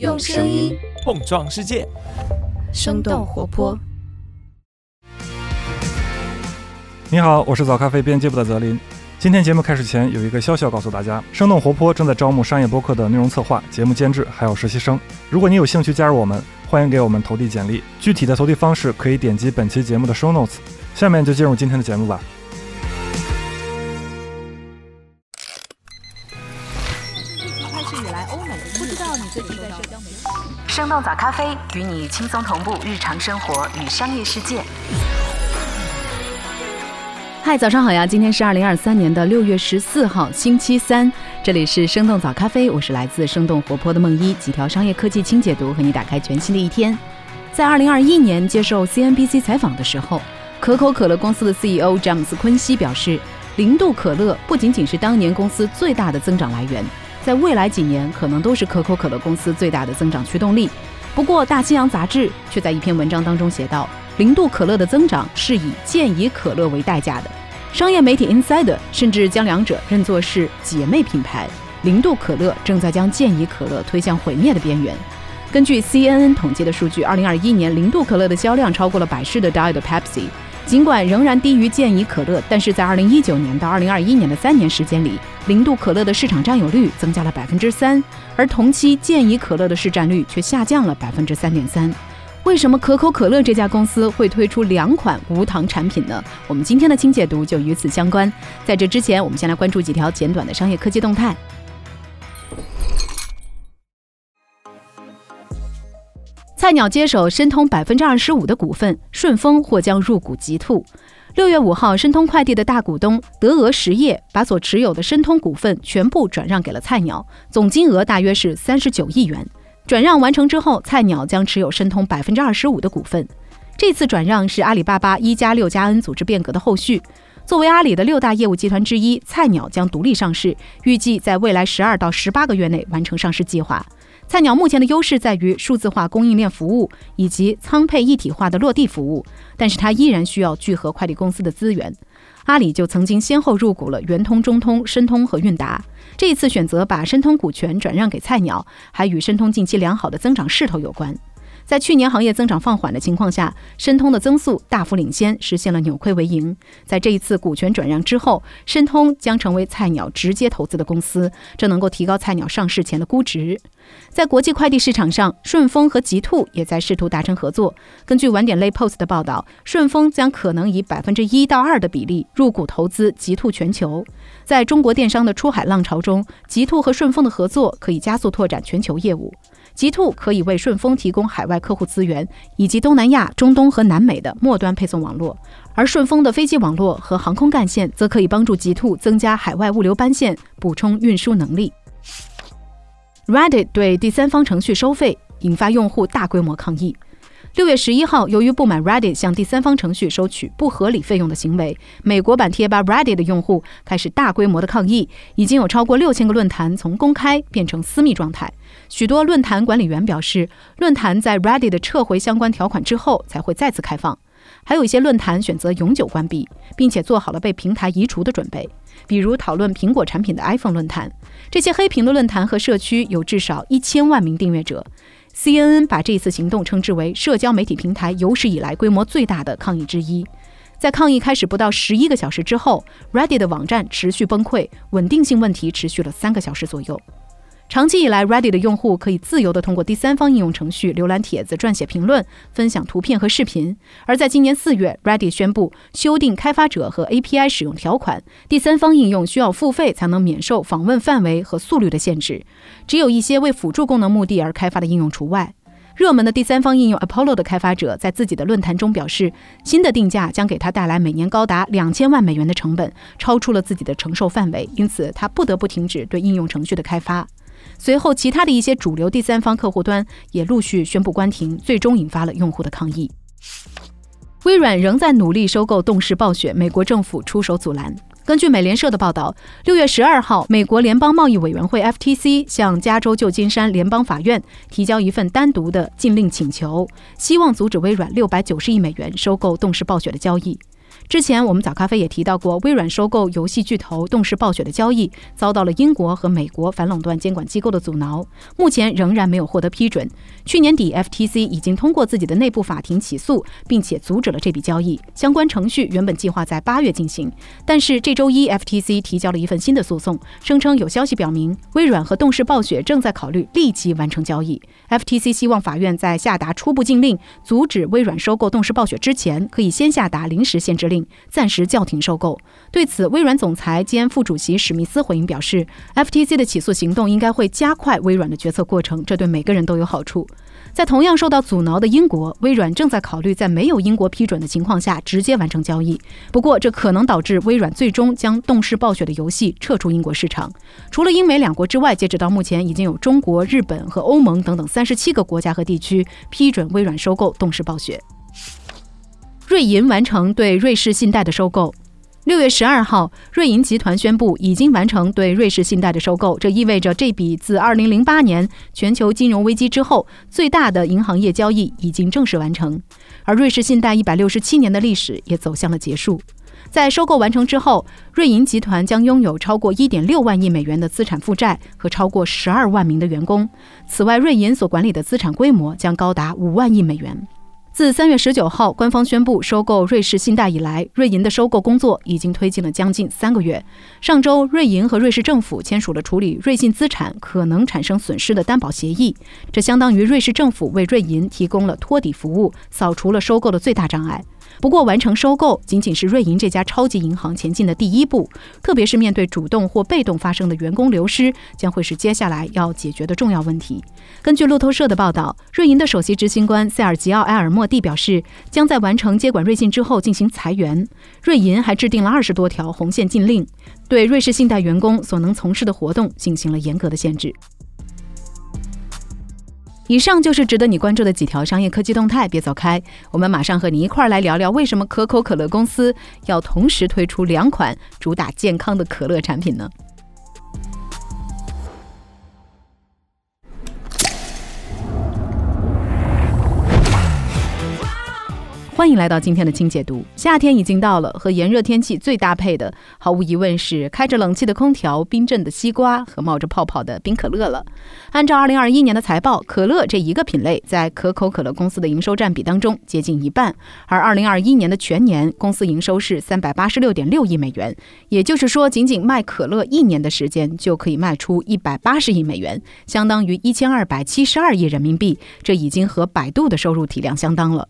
用声音碰撞世界，生动活泼。你好，我是早咖啡编辑部的泽林。今天节目开始前有一个消息要告诉大家：生动活泼正在招募商业播客的内容策划、节目监制，还有实习生。如果你有兴趣加入我们，欢迎给我们投递简历。具体的投递方式可以点击本期节目的 show notes。下面就进入今天的节目吧。不知道你最近在社交媒体。生动早咖啡与你轻松同步日常生活与商业世界。嗨，早上好呀！今天是二零二三年的六月十四号，星期三。这里是生动早咖啡，我是来自生动活泼的梦一，几条商业科技轻解读，和你打开全新的一天。在二零二一年接受 CNBC 采访的时候，可口可乐公司的 CEO 詹姆斯昆西表示，零度可乐不仅仅是当年公司最大的增长来源，在未来几年可能都是可口可乐公司最大的增长驱动力。不过，《大西洋》杂志却在一篇文章当中写道。零度可乐的增长是以健怡可乐为代价的。商业媒体 Insider 甚至将两者认作是姐妹品牌。零度可乐正在将健怡可乐推向毁灭的边缘。根据 CNN 统计的数据，2021年零度可乐的销量超过了百事的 Diet Pepsi。尽管仍然低于健怡可乐，但是在2019年到2021年的三年时间里，零度可乐的市场占有率增加了百分之三，而同期健怡可乐的市占率却下降了百分之三点三。为什么可口可乐这家公司会推出两款无糖产品呢？我们今天的清解读就与此相关。在这之前，我们先来关注几条简短的商业科技动态。菜鸟接手申通百分之二十五的股份，顺丰或将入股极兔。六月五号，申通快递的大股东德俄实业把所持有的申通股份全部转让给了菜鸟，总金额大约是三十九亿元。转让完成之后，菜鸟将持有申通百分之二十五的股份。这次转让是阿里巴巴一加六加 N 组织变革的后续。作为阿里的六大业务集团之一，菜鸟将独立上市，预计在未来十二到十八个月内完成上市计划。菜鸟目前的优势在于数字化供应链服务以及仓配一体化的落地服务，但是它依然需要聚合快递公司的资源。阿里就曾经先后入股了圆通、中通、申通和韵达。这一次选择把申通股权转让给菜鸟，还与申通近期良好的增长势头有关。在去年行业增长放缓的情况下，申通的增速大幅领先，实现了扭亏为盈。在这一次股权转让之后，申通将成为菜鸟直接投资的公司，这能够提高菜鸟上市前的估值。在国际快递市场上，顺丰和极兔也在试图达成合作。根据晚点类 Post 的报道，顺丰将可能以百分之一到二的比例入股投资极兔全球。在中国电商的出海浪潮中，极兔和顺丰的合作可以加速拓展全球业务。极兔可以为顺丰提供海外客户资源，以及东南亚、中东和南美的末端配送网络；而顺丰的飞机网络和航空干线则可以帮助极兔增加海外物流班线，补充运输能力。Reddit 对第三方程序收费，引发用户大规模抗议。六月十一号，由于不满 Reddit 向第三方程序收取不合理费用的行为，美国版贴吧 Reddit 的用户开始大规模的抗议。已经有超过六千个论坛从公开变成私密状态。许多论坛管理员表示，论坛在 Reddit 撤回相关条款之后才会再次开放。还有一些论坛选择永久关闭，并且做好了被平台移除的准备。比如讨论苹果产品的 iPhone 论坛，这些黑屏的论坛和社区有至少一千万名订阅者。CNN 把这次行动称之为社交媒体平台有史以来规模最大的抗议之一。在抗议开始不到十一个小时之后，Reddit 的网站持续崩溃，稳定性问题持续了三个小时左右。长期以来，Reddit 的用户可以自由地通过第三方应用程序浏览帖子、撰写评论、分享图片和视频。而在今年四月，Reddit 宣布修订开发者和 API 使用条款，第三方应用需要付费才能免受访问范围和速率的限制，只有一些为辅助功能目的而开发的应用除外。热门的第三方应用 Apollo 的开发者在自己的论坛中表示，新的定价将给他带来每年高达两千万美元的成本，超出了自己的承受范围，因此他不得不停止对应用程序的开发。随后，其他的一些主流第三方客户端也陆续宣布关停，最终引发了用户的抗议。微软仍在努力收购动视暴雪，美国政府出手阻拦。根据美联社的报道，六月十二号，美国联邦贸易委员会 （FTC） 向加州旧金山联邦法院提交一份单独的禁令请求，希望阻止微软六百九十亿美元收购动视暴雪的交易。之前我们早咖啡也提到过，微软收购游戏巨头动视暴雪的交易遭到了英国和美国反垄断监管机构的阻挠，目前仍然没有获得批准。去年底，FTC 已经通过自己的内部法庭起诉，并且阻止了这笔交易。相关程序原本计划在八月进行，但是这周一，FTC 提交了一份新的诉讼，声称有消息表明，微软和动视暴雪正在考虑立即完成交易。FTC 希望法院在下达初步禁令，阻止微软收购动视暴雪之前，可以先下达临时限制令令，暂时叫停收购。对此，微软总裁兼副主席史密斯回应表示，FTC 的起诉行动应该会加快微软的决策过程，这对每个人都有好处。在同样受到阻挠的英国，微软正在考虑在没有英国批准的情况下直接完成交易。不过，这可能导致微软最终将动视暴雪的游戏撤出英国市场。除了英美两国之外，截止到目前，已经有中国、日本和欧盟等等三十七个国家和地区批准微软收购动视暴雪。瑞银完成对瑞士信贷的收购。六月十二号，瑞银集团宣布已经完成对瑞士信贷的收购，这意味着这笔自二零零八年全球金融危机之后最大的银行业交易已经正式完成，而瑞士信贷一百六十七年的历史也走向了结束。在收购完成之后，瑞银集团将拥有超过一点六万亿美元的资产负债和超过十二万名的员工。此外，瑞银所管理的资产规模将高达五万亿美元。自三月十九号官方宣布收购瑞士信贷以来，瑞银的收购工作已经推进了将近三个月。上周，瑞银和瑞士政府签署了处理瑞信资产可能产生损失的担保协议，这相当于瑞士政府为瑞银提供了托底服务，扫除了收购的最大障碍。不过，完成收购仅仅是瑞银这家超级银行前进的第一步，特别是面对主动或被动发生的员工流失，将会是接下来要解决的重要问题。根据路透社的报道，瑞银的首席执行官塞尔吉奥·埃尔莫蒂表示，将在完成接管瑞信之后进行裁员。瑞银还制定了二十多条红线禁令，对瑞士信贷员工所能从事的活动进行了严格的限制。以上就是值得你关注的几条商业科技动态，别走开，我们马上和你一块儿来聊聊为什么可口可乐公司要同时推出两款主打健康的可乐产品呢？欢迎来到今天的轻解读。夏天已经到了，和炎热天气最搭配的，毫无疑问是开着冷气的空调、冰镇的西瓜和冒着泡泡的冰可乐了。按照2021年的财报，可乐这一个品类在可口可乐公司的营收占比当中接近一半。而2021年的全年，公司营收是386.6亿美元，也就是说，仅仅卖可乐一年的时间就可以卖出180亿美元，相当于1272亿人民币。这已经和百度的收入体量相当了。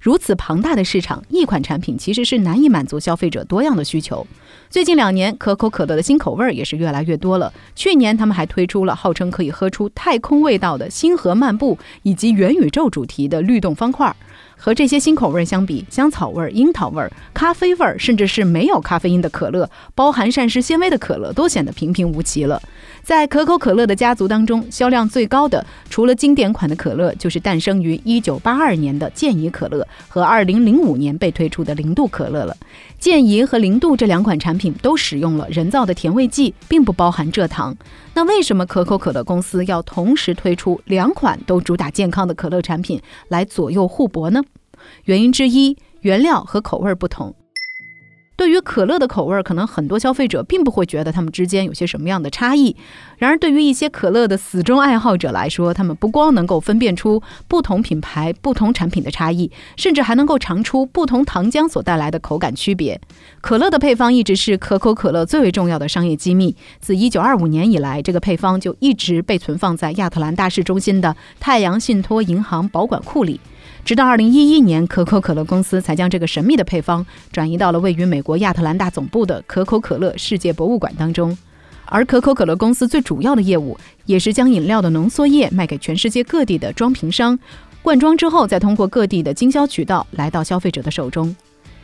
如此庞大的市场，一款产品其实是难以满足消费者多样的需求。最近两年，可口可乐的新口味也是越来越多了。去年，他们还推出了号称可以喝出太空味道的星河漫步，以及元宇宙主题的律动方块。和这些新口味相比，香草味、樱桃味、咖啡味，甚至是没有咖啡因的可乐、包含膳食纤维的可乐，都显得平平无奇了。在可口可乐的家族当中，销量最高的，除了经典款的可乐，就是诞生于1982年的健怡可乐和2005年被推出的零度可乐了。健怡和零度这两款产品都使用了人造的甜味剂，并不包含蔗糖。那为什么可口可乐公司要同时推出两款都主打健康的可乐产品来左右互搏呢？原因之一，原料和口味不同。对于可乐的口味，可能很多消费者并不会觉得它们之间有些什么样的差异。然而，对于一些可乐的死忠爱好者来说，他们不光能够分辨出不同品牌、不同产品的差异，甚至还能够尝出不同糖浆所带来的口感区别。可乐的配方一直是可口可乐最为重要的商业机密。自1925年以来，这个配方就一直被存放在亚特兰大市中心的太阳信托银行保管库里。直到2011年，可口可乐公司才将这个神秘的配方转移到了位于美国亚特兰大总部的可口可乐世界博物馆当中。而可口可乐公司最主要的业务，也是将饮料的浓缩液卖给全世界各地的装瓶商，灌装之后再通过各地的经销渠道来到消费者的手中。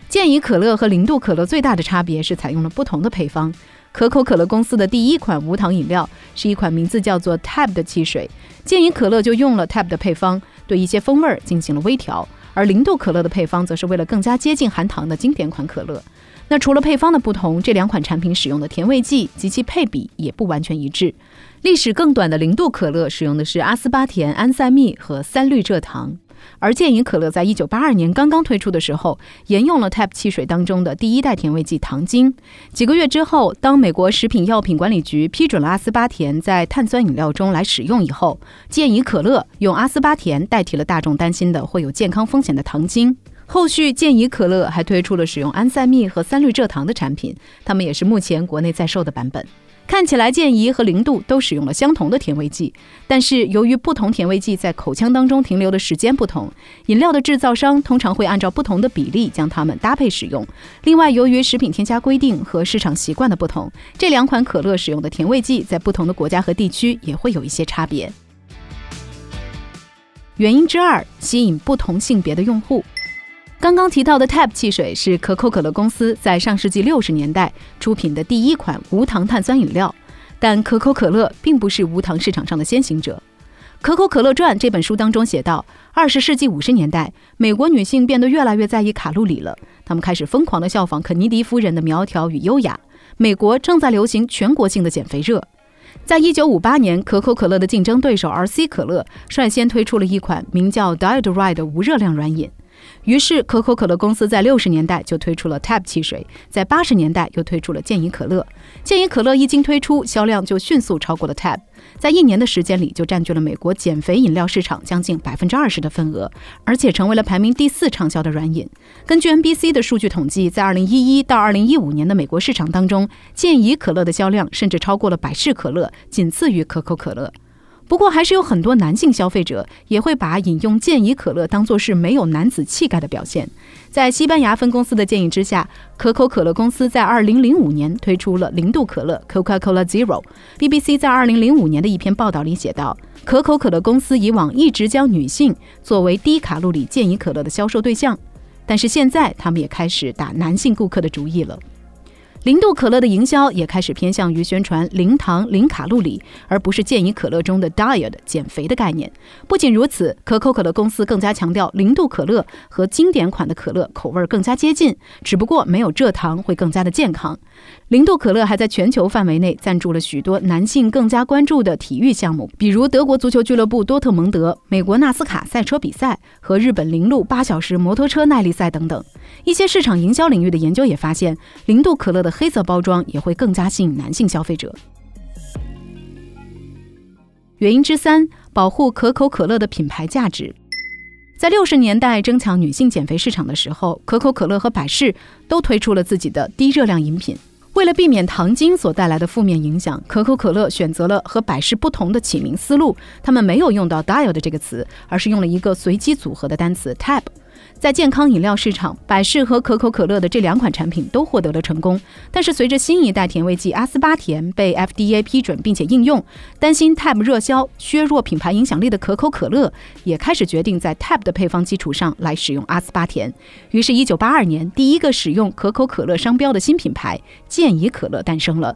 健怡可乐和零度可乐最大的差别是采用了不同的配方。可口可乐公司的第一款无糖饮料是一款名字叫做 Tab 的汽水，健怡可乐就用了 Tab 的配方。对一些风味进行了微调，而零度可乐的配方则是为了更加接近含糖的经典款可乐。那除了配方的不同，这两款产品使用的甜味剂及其配比也不完全一致。历史更短的零度可乐使用的是阿斯巴甜、安赛蜜和三氯蔗糖，而健怡可乐在一九八二年刚刚推出的时候，沿用了 TAP 汽水当中的第一代甜味剂糖精。几个月之后，当美国食品药品管理局批准了阿斯巴甜在碳酸饮料中来使用以后，健怡可乐用阿斯巴甜代替了大众担心的会有健康风险的糖精。后续健怡可乐还推出了使用安赛蜜和三氯蔗糖的产品，它们也是目前国内在售的版本。看起来健怡和零度都使用了相同的甜味剂，但是由于不同甜味剂在口腔当中停留的时间不同，饮料的制造商通常会按照不同的比例将它们搭配使用。另外，由于食品添加规定和市场习惯的不同，这两款可乐使用的甜味剂在不同的国家和地区也会有一些差别。原因之二，吸引不同性别的用户。刚刚提到的 TAP 汽水是可口可乐公司在上世纪六十年代出品的第一款无糖碳酸饮料，但可口可乐并不是无糖市场上的先行者。《可口可乐传》这本书当中写道，二十世纪五十年代，美国女性变得越来越在意卡路里了，她们开始疯狂地效仿肯尼迪夫人的苗条与优雅。美国正在流行全国性的减肥热。在一九五八年，可口可乐的竞争对手 RC 可乐率先推出了一款名叫 Diet Ride 的无热量软饮。于是，可口可乐公司在六十年代就推出了 TAP 汽水，在八十年代又推出了健怡可乐。健怡可乐一经推出，销量就迅速超过了 TAP，在一年的时间里就占据了美国减肥饮料市场将近百分之二十的份额，而且成为了排名第四畅销的软饮。根据 NBC 的数据统计，在二零一一到二零一五年的美国市场当中，健怡可乐的销量甚至超过了百事可乐，仅次于可口可乐。不过，还是有很多男性消费者也会把饮用健怡可乐当作是没有男子气概的表现。在西班牙分公司的建议之下，可口可乐公司在2005年推出了零度可乐 Coca-Cola Zero。BBC 在2005年的一篇报道里写道，可口可乐公司以往一直将女性作为低卡路里健怡可乐的销售对象，但是现在他们也开始打男性顾客的主意了。零度可乐的营销也开始偏向于宣传零糖、零卡路里，而不是健怡可乐中的 diet 减肥的概念。不仅如此，可口可乐公司更加强调零度可乐和经典款的可乐口味更加接近，只不过没有蔗糖，会更加的健康。零度可乐还在全球范围内赞助了许多男性更加关注的体育项目，比如德国足球俱乐部多特蒙德、美国纳斯卡赛车比赛和日本铃鹿八小时摩托车耐力赛等等。一些市场营销领域的研究也发现，零度可乐的黑色包装也会更加吸引男性消费者。原因之三，保护可口可乐的品牌价值。在六十年代争抢女性减肥市场的时候，可口可乐和百事都推出了自己的低热量饮品。为了避免糖精所带来的负面影响，可口可乐选择了和百事不同的起名思路。他们没有用到 “diet” 这个词，而是用了一个随机组合的单词 “tab”。在健康饮料市场，百事和可口可乐的这两款产品都获得了成功。但是，随着新一代甜味剂阿斯巴甜被 FDA 批准并且应用，担心 Tab 热销削弱品牌影响力的可口可乐也开始决定在 Tab 的配方基础上来使用阿斯巴甜。于是，1982年，第一个使用可口可乐商标的新品牌健怡可乐诞生了。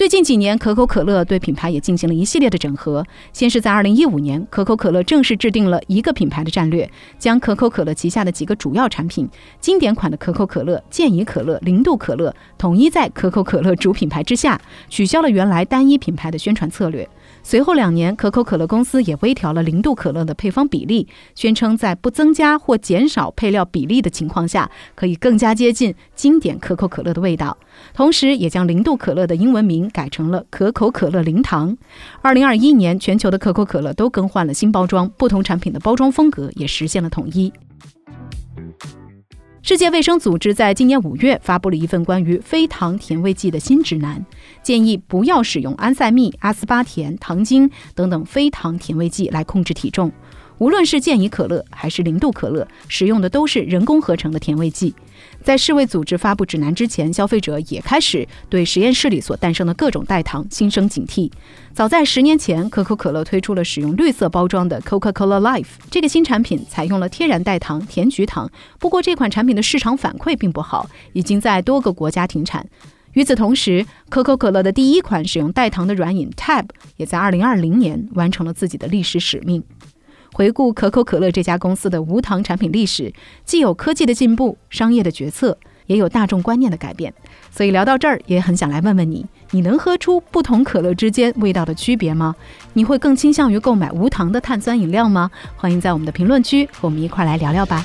最近几年，可口可乐对品牌也进行了一系列的整合。先是在2015年，可口可乐正式制定了一个品牌的战略，将可口可乐旗下的几个主要产品——经典款的可口可乐、健怡可乐、零度可乐，统一在可口可乐主品牌之下，取消了原来单一品牌的宣传策略。随后两年，可口可乐公司也微调了零度可乐的配方比例，宣称在不增加或减少配料比例的情况下，可以更加接近经典可口可乐的味道。同时，也将零度可乐的英文名改成了可口可乐零糖。二零二一年，全球的可口可乐都更换了新包装，不同产品的包装风格也实现了统一。世界卫生组织在今年五月发布了一份关于非糖甜味剂的新指南，建议不要使用安赛蜜、阿斯巴甜、糖精等等非糖甜味剂来控制体重。无论是健怡可乐还是零度可乐，使用的都是人工合成的甜味剂。在世卫组织发布指南之前，消费者也开始对实验室里所诞生的各种代糖心生警惕。早在十年前，可口可乐推出了使用绿色包装的 Coca-Cola Life 这个新产品，采用了天然代糖甜菊糖。不过，这款产品的市场反馈并不好，已经在多个国家停产。与此同时，可口可乐的第一款使用代糖的软饮 Tab 也在2020年完成了自己的历史使命。回顾可口可乐这家公司的无糖产品历史，既有科技的进步、商业的决策，也有大众观念的改变。所以聊到这儿，也很想来问问你：你能喝出不同可乐之间味道的区别吗？你会更倾向于购买无糖的碳酸饮料吗？欢迎在我们的评论区和我们一块来聊聊吧。